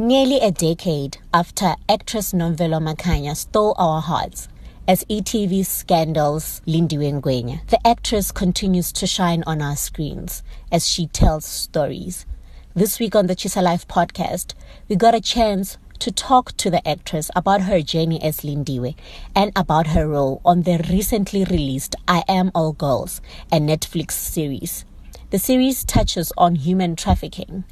Nearly a decade after actress Nomvelo Makhanya stole our hearts as ETV Scandal's Lindiwe Ngwenya, the actress continues to shine on our screens as she tells stories. This week on the Chisa Life podcast, we got a chance to talk to the actress about her journey as Lindiwe and about her role on the recently released I Am All Girls, a Netflix series. The series touches on human trafficking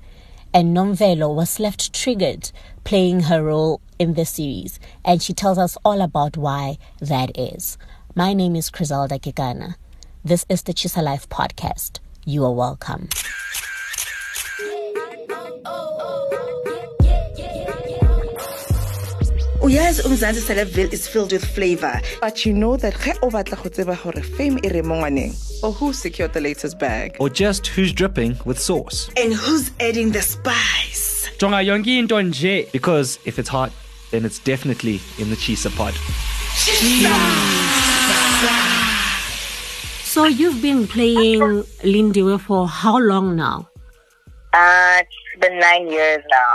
and Nomvelo was left triggered playing her role in the series, and she tells us all about why that is. My name is Criselda Gigana. This is the Chisa Life podcast. You are welcome. Oh, oh, oh, uyazi umzansi celebville is filled with flavor but you know that ge o batla go tseba gore fame e re mo ngwaneng or who secured the latest bag or just who's dripping with sauce. and who's adding the spice jonga yonke into nje Because if it's hot, then it's definitely in the Chisa pod. So you've been playing Lindiwe for how long now? Uh, it's been nine years now.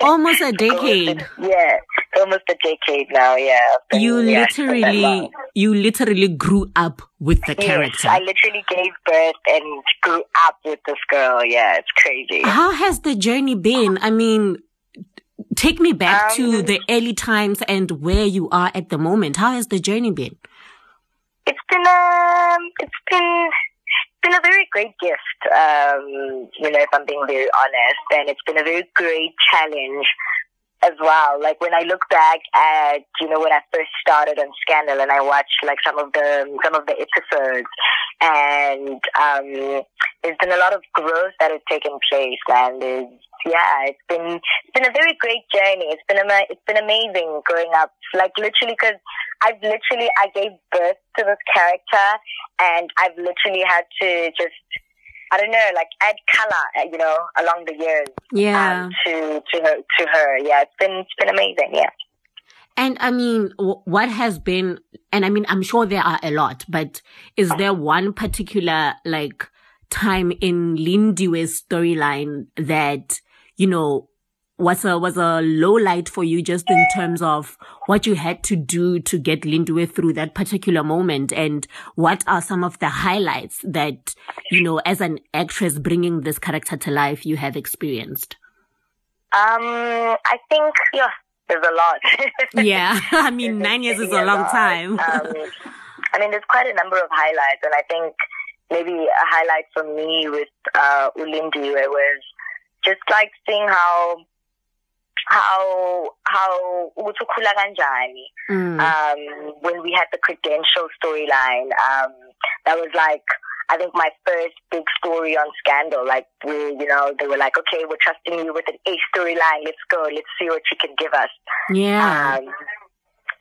Almost a decade. yeah, almost a decade now. Yeah. Been- You yeah, it's been that literally, long. you literally grew up with the Yes, character. I literally gave birth and grew up with this girl. Yeah, it's crazy. How has the journey been? I mean, take me back to Um, the early times and where you are at the moment. How has the journey been? It's been um, it's been been a very great gift. Um, you know, if I'm being very honest, and it's been a very great challenge as well. Like when I look back at you know when I first started on Scandal, and I watched like some of the some of the episodes, and um, there's been a lot of growth that has taken place, and it's, yeah, it's been it's been a very great journey. It's been ama- it's been amazing growing up, like literally because I've literally I gave birth to this character, and I've literally had to just I don't know, like add color, uh, you know, along the years Yeah. um, to to her to her. Yeah, it's been it's been amazing. Yeah. And I mean, what has been, and I mean, I'm sure there are a lot, but is there one particular like time in Lindiwe's storyline that, you know, was a, was a low light for you just in terms of what you had to do to get Lindiwe through that particular moment? And what are some of the highlights that, you know, as an actress bringing this character to life you have experienced? Um, I think yeah, there's a lot. Yeah. I mean, nine years is a long lot. time. um, I mean, there's quite a number of highlights, and I think maybe a highlight for me with uh, Ulindi was just like seeing how how how kanjani Mm. um, when we had the credential storyline. Um, that was like, I think my first big story on Scandal. Like, we, you know, they were like, okay, we're trusting you with an A storyline. Let's go. Let's see what you can give us. yeah. Um,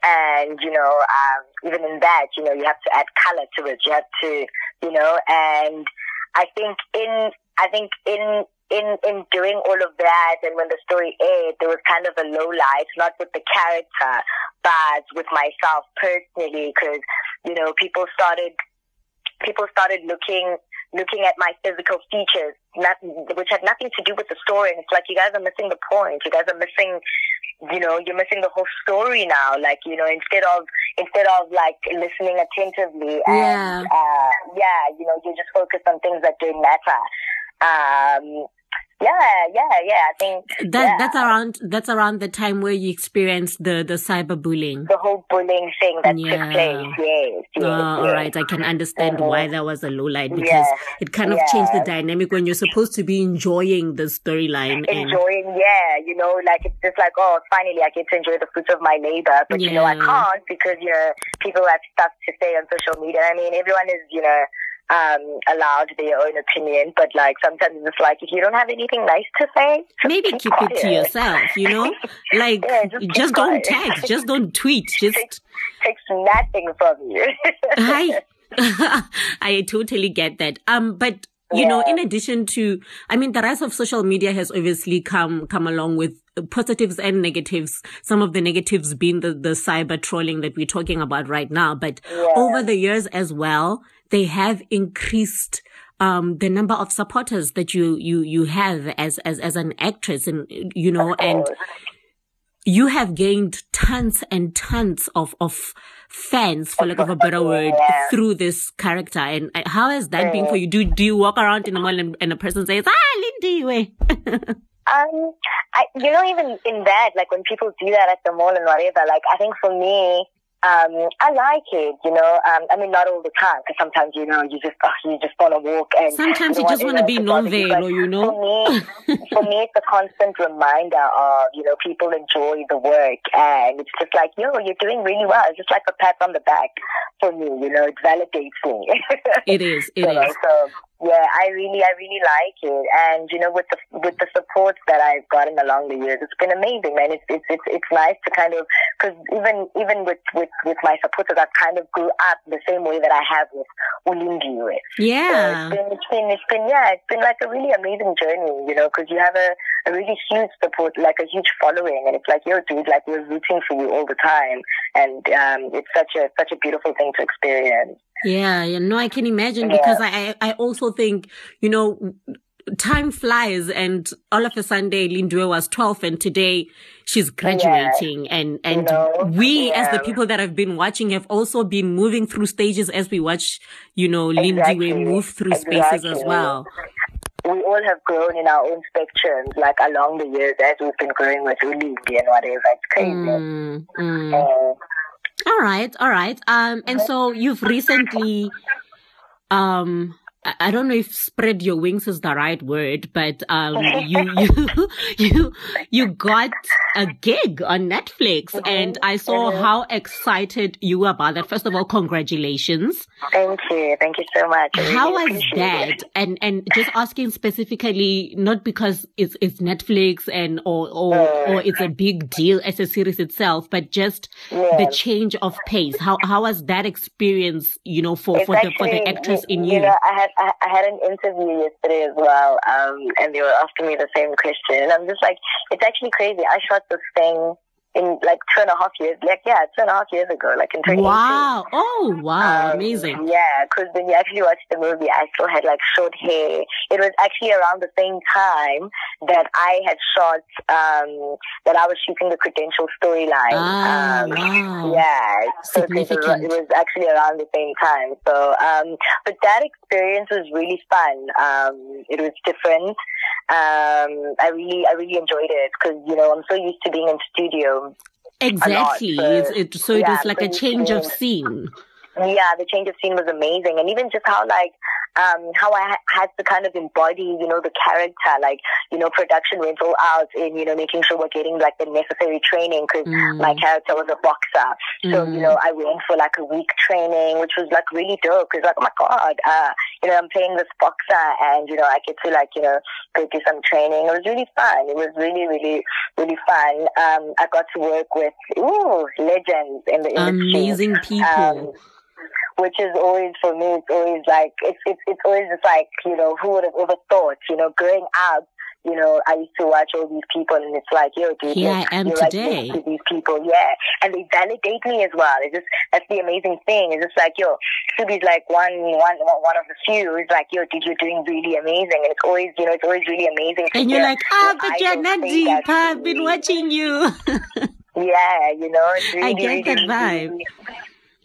and, you know, um, even in that, you know, you have to add color to it. You have to, you know, and I think in, I think in, in, in doing all of that and when the story aired, there was kind of a low light, not with the character, but with myself personally, because, you know, people started, people started looking, looking at my physical features, not, which had nothing to do with the story. And it's like, you guys are missing the point. You guys are missing, you know, you're missing the whole story now. Like, you know, instead of, instead of like listening attentively Yeah. uh, yeah, you know, you're just focused on things that don't matter. Um, yeah, yeah, yeah. I think That yeah, that's around that's around the time where you experienced the the cyberbullying. the whole bullying thing that Yeah. took place. Yes, yes, Oh, yes. right, I can understand Mhm. why that was a low light because Yeah. it kind of changed the dynamic when you're supposed to be enjoying the storyline. and enjoying, yeah, you know, like it's just like, oh, finally I get to enjoy the fruits of my labor, but you know, I can't because, you know, people have stuff to say on social media. I mean, everyone is, you know, um, allowed their own opinion, but like sometimes it's like, if you don't have anything nice to say, maybe keep it to yourself, you know? Like Yeah, just just don't text, just don't tweet, just takes nothing from you. I I totally get that. Um, but you know, in addition to, I mean, the rise of social media has obviously come come along with positives and negatives. Some of the negatives being the the cyber trolling that we're talking about right now. But Yeah. over the years as well, they have increased um, the number of supporters that you you you have as as as an actress, and you know, and you have gained tons and tons of of fans, for lack of a better word, through this character. And uh, how has that been for you? Do do you walk around in the mall and, and a person says, "Ah, Lindiwe." Um, I, you know, even in that, like when people do that at the mall and whatever, like I think for me, um, I like it. You know, um, I mean, not all the time because sometimes you know you just oh, you just want to walk and Sometimes you just want to be anyone bother you, non-veil, or you know. For me, for me, it's a constant reminder of you know people enjoy the work, and it's just like yo, you're doing really well. It's just like a pat on the back for me. You know, it validates me. It is. It know, is. so yeah, I really, I really like it, and you know, with the with the support that I've gotten along the years, it's been amazing, man. It's it's it's, it's nice to kind of because even even with with with my supporters, I've kind of grew up the same way that I have with Ulindi with. So Yeah. it's been, it's been, it's been, yeah, it's been like a really amazing journey, you know, because you have a, a really huge support, like a huge following, and it's like, yo, dude, like we're rooting for you all the time, and um, it's such a such a beautiful thing to experience. Yeah, yeah, no, I can imagine Yeah. because I, I also think, you know, time flies and all of a sudden Lindiwe was 12 and today she's graduating and, and know, we as the people that have been watching have also been moving through stages as we watch, you know, Exactly. Move through spaces as well. We all have grown in our own spectrums, like along the years as we've been growing with Ulindi and whatever. It's crazy. Mm, mm. Uh, All right, all right. Um, and so you've recently, um, I don't know if spread your wings is the right word, but um, you you you you got a gig on Netflix, mm-hmm. and I saw mm-hmm. how excited you were about that. First of all, congratulations. thank you, thank you so much. Really How was that? it. And and just asking specifically, not because it's it's Netflix and or or mm. or it's a big deal as a series itself, but just Yeah. the change of pace. How how was that experience? You know, for It's for the for the actually, actress in you you. know, I had I, I had an interview yesterday as well, um, and they were asking me the same question, and I'm just like, it's actually crazy. I shot this thing in like two and a half years, like yeah, two and a half years ago, like in 2018. Wow! Oh wow! Um, Amazing. Yeah, because when you actually watch the movie, I still had like short hair. It was actually around the same time that I had shot, um, that I was shooting the credential storyline. Ah, um, wow. Yeah, so it was, it was actually around the same time. So, um, but that experience was really fun. Um, it was different. Um, I really, I really enjoyed it because you know I'm so used to being in studio Exactly. so- It's, it, so it yeah, was like a change of scene. yeah, the change of scene was amazing, and even just how like um how I ha- had to kind of embody, you know, the character. Like, you know, production went all out in you know making sure we're getting like the necessary training because Mm. my character was a boxer. So Mm. you know, I went for like a week training, which was like really dope. Because like, oh my god, uh, you know, I'm playing this boxer, and you know, I get to like you know go do some training. It was really fun. It was really, really, really fun. Um, I got to work with ooh legends in the industry Amazing people. um, which is always for me. It's always like it's it's it's always just like you know who would have ever thought? You know, growing up, you know, I used to watch all these people, and it's like, yo, dude, Here I am today. next to these people, yeah, and they validate me as well. It's just that's the amazing thing. It's just like, yo, Subi's like one one one of the few. It's like, yo, dude, you're doing really amazing, and it's always you know it's always really amazing. and you're like, ah, your but you're not deep. I've been watching you. Yeah, you know, it's really, I get really, that vibe. really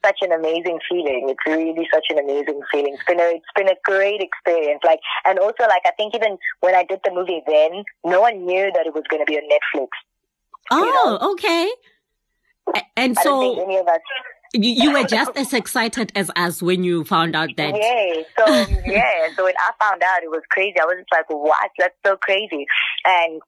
such an amazing feeling. It's really such an amazing feeling. It's been a it's been a great experience. Like and also like I think even when I did the movie then, no one knew that it was gonna be on Netflix. oh, okay. A- And I so any of us you, you were just as excited as us when you found out that. Yeah. So yeah. So when I found out, it was crazy. I was just like, "What? That's so crazy!" And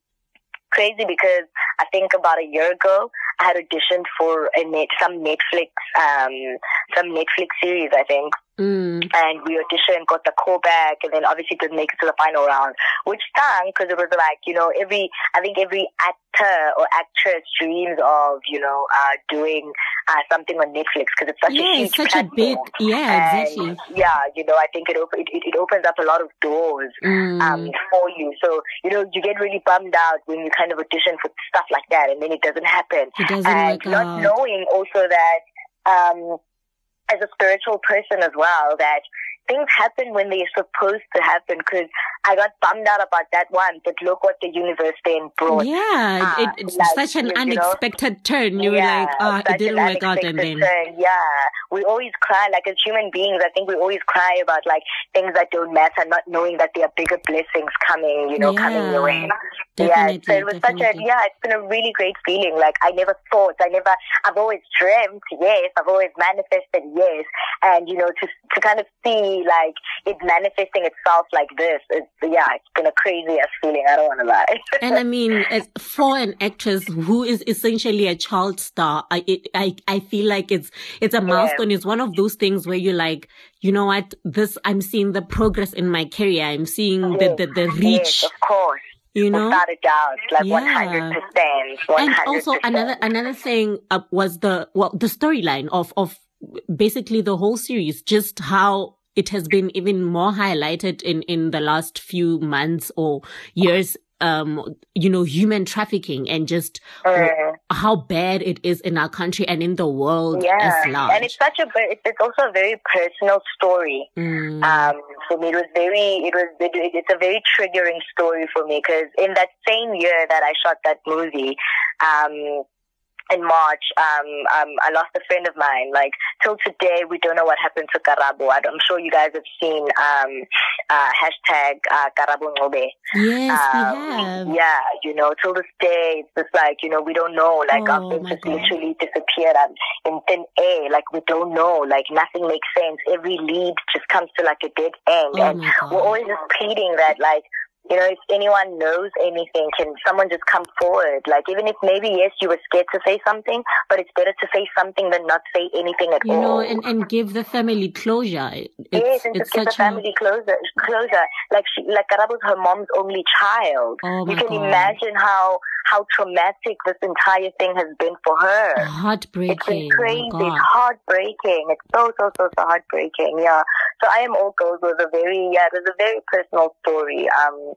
crazy because I think about a year ago, I had auditioned for a net some Netflix um some Netflix series, I think, Mm, and we auditioned, got the call back, and then obviously didn't make it to the final round, which stung because it was like, you know, every, I think every actor or actress dreams of, you know, uh, doing uh, something on Netflix because it's such yeah, a huge such a big. platform. Yeah, And, exactly. yeah, you know, I think it, op- it, it, it opens up a lot of doors Mm, um, for you. So, you know, you get really bummed out when you kind of audition for stuff like that and then it doesn't happen it doesn't and not out. knowing also that um, as a spiritual person as well that things happen when they're supposed to happen because I got bummed out about that one, but look what the universe then brought. Yeah, uh, it, it's like, such an unexpected know? turn. You yeah, were like, oh, it didn't work out and then. Turn. Yeah, we always cry, like as human beings, I think we always cry about like things that don't matter, not knowing that there are bigger blessings coming, you know, yeah, coming your way. Yeah, so it was definitely. such a, yeah, it's been a really great feeling. Like I never thought, I never, I've always dreamt, yes, I've always manifested, yes. And, you know, to, to kind of see like it manifesting itself like this, it's, yeah, it's been a crazy ass feeling. I don't want to lie. and I mean, for an actress who is essentially a child star, I, it, I, I feel like it's, it's a milestone. Yeah. It's one of those things where you're like, you know what, this, I'm seeing the progress in my career. I'm seeing the, the, the reach. Yes, of course you know without a doubt like yeah. 100% and also another another thing uh, was the well the storyline of of basically the whole series just how it has been even more highlighted in in the last few months or years um, you know, human trafficking and just mm. how bad it is in our country and in the world yeah. as large. And it's such a, it's also a very personal story. Mm. Um, for me, it was very, it was, it, it's a very triggering story for me because in that same year that I shot that movie, um, in March, um, um, I lost a friend of mine. Like till today, we don't know what happened to Karabo. I'm sure you guys have seen um, uh, hashtag uh, Karabo Ngobe. Yes, um, we have. Yeah, you know, till this day, it's just like you know, we don't know. Like oh, our friend just God. literally disappeared um, in thin air. Like we don't know. Like nothing makes sense. Every lead just comes to like a dead end, oh, and we're always just pleading that like you know, if anyone knows anything, can someone just come forward? Like, even if maybe, yes, you were scared to say something, but it's better to say something than not say anything at you all. You know, and, and give the family closure. It's, yes, and just give the family a... closure. Closure. Like, she, like Karabo's her mom's only child. Oh you can God. imagine how, how traumatic this entire thing has been for her. Heartbreaking. It's been crazy. Oh it's heartbreaking. It's so, so, so, so heartbreaking. Yeah. So I Am All Girls was a very, yeah, it was a very personal story. Um,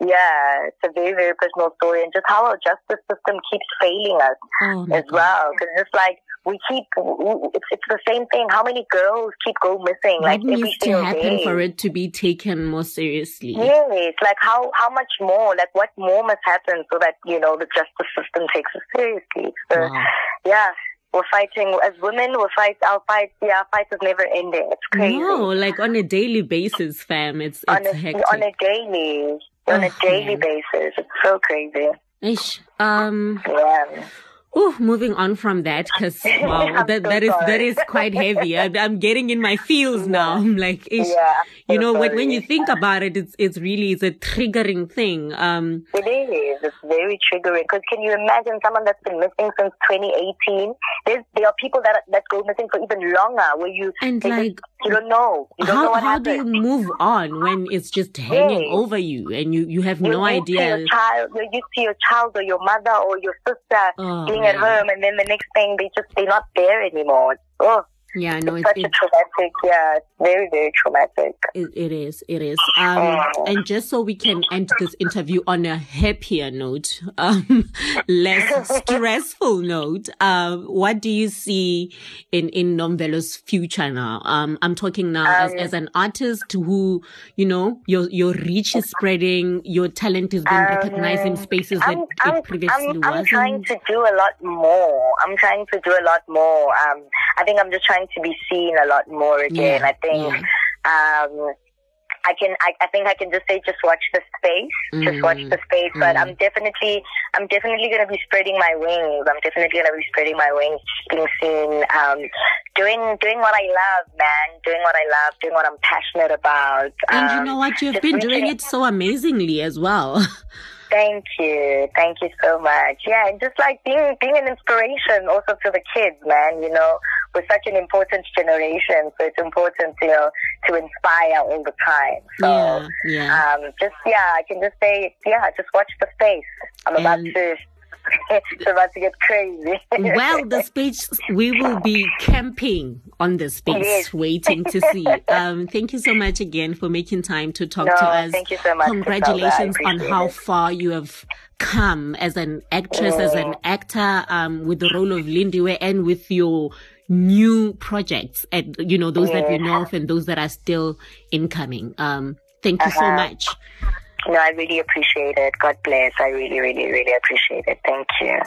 yeah, it's a very, very personal story and just how our justice system keeps failing us oh as God. well. Cause it's like, we keep, it's, it's the same thing. How many girls keep go missing? What like needs to happen day? for it to be taken more seriously? Yes, like how, how much more, like what more must happen so that, you know, the justice system takes it seriously. So, wow. yeah we're fighting as women. We're fight. Our fight. Yeah, our fight is never ending. It's crazy. No, like on a daily basis, fam. It's, it's on a, hectic. on a daily on oh, a daily man. basis. It's so crazy. Ish. Um. Yeah. Oh, moving on from that, because wow, that, so that is sorry. that is quite heavy. I, am getting in my feels now. I'm like, ish. Yeah, you know, when, when you think about it, it's it's really it's a triggering thing. Um, it is. It's very triggering. Because can you imagine someone that's been missing since 2018? There's, there are people that that go missing for even longer. Where you and like just, you don't know. You don't how know how happened. do you move on when it's just hanging yes. over you and you you have you no idea? your child, you're used to your child or your mother or your sister man. At mm. home, and then the next thing they just they're not there anymore. Oh. Yeah, no, it's, it's such a traumatic. Yeah, it's very, very traumatic. it, it is. It is. Um, oh. and just so we can end this interview on a happier note, um, less stressful note. Um, what do you see in in Nomvelo's future now? Um, I'm talking now as, um, as an artist who, you know, your your reach is spreading, your talent is being recognized in um, spaces that I'm, it I'm, previously I'm, wasn't. I'm trying to do a lot more. I'm trying to do a lot more. Um, I think I'm just trying to be seen a lot more again. Yeah, I think, yeah. um, I can, I, I think I can just say, just watch the space, mm. just watch the space. Mm. But I'm definitely, I'm definitely going to be spreading my wings. I'm definitely going to be spreading my wings, being seen, um, doing, doing what I love, man, doing what I love, doing what I'm passionate about. And um, you know what? You've been doing it so amazingly as well. Thank you. Thank you so much. Yeah, and just like being being an inspiration also to the kids, man, you know, we're such an important generation, so it's important to you know, to inspire all the time. So yeah, yeah. um just yeah, I can just say yeah, just watch the space. I'm and about to it's about to get crazy. well, the space, we will be camping on the space, yes. waiting to see. Um, thank you so much again for making time to talk no, to us. Thank you so much. Congratulations on how far you have come as an actress, as an actor, um, with the role of Lindy and with your new projects and, you know, those that we know of and those that are still incoming. Um, thank you so Uh-huh. much. No, I really appreciate it. God bless. I really, really, really appreciate it. Thank you.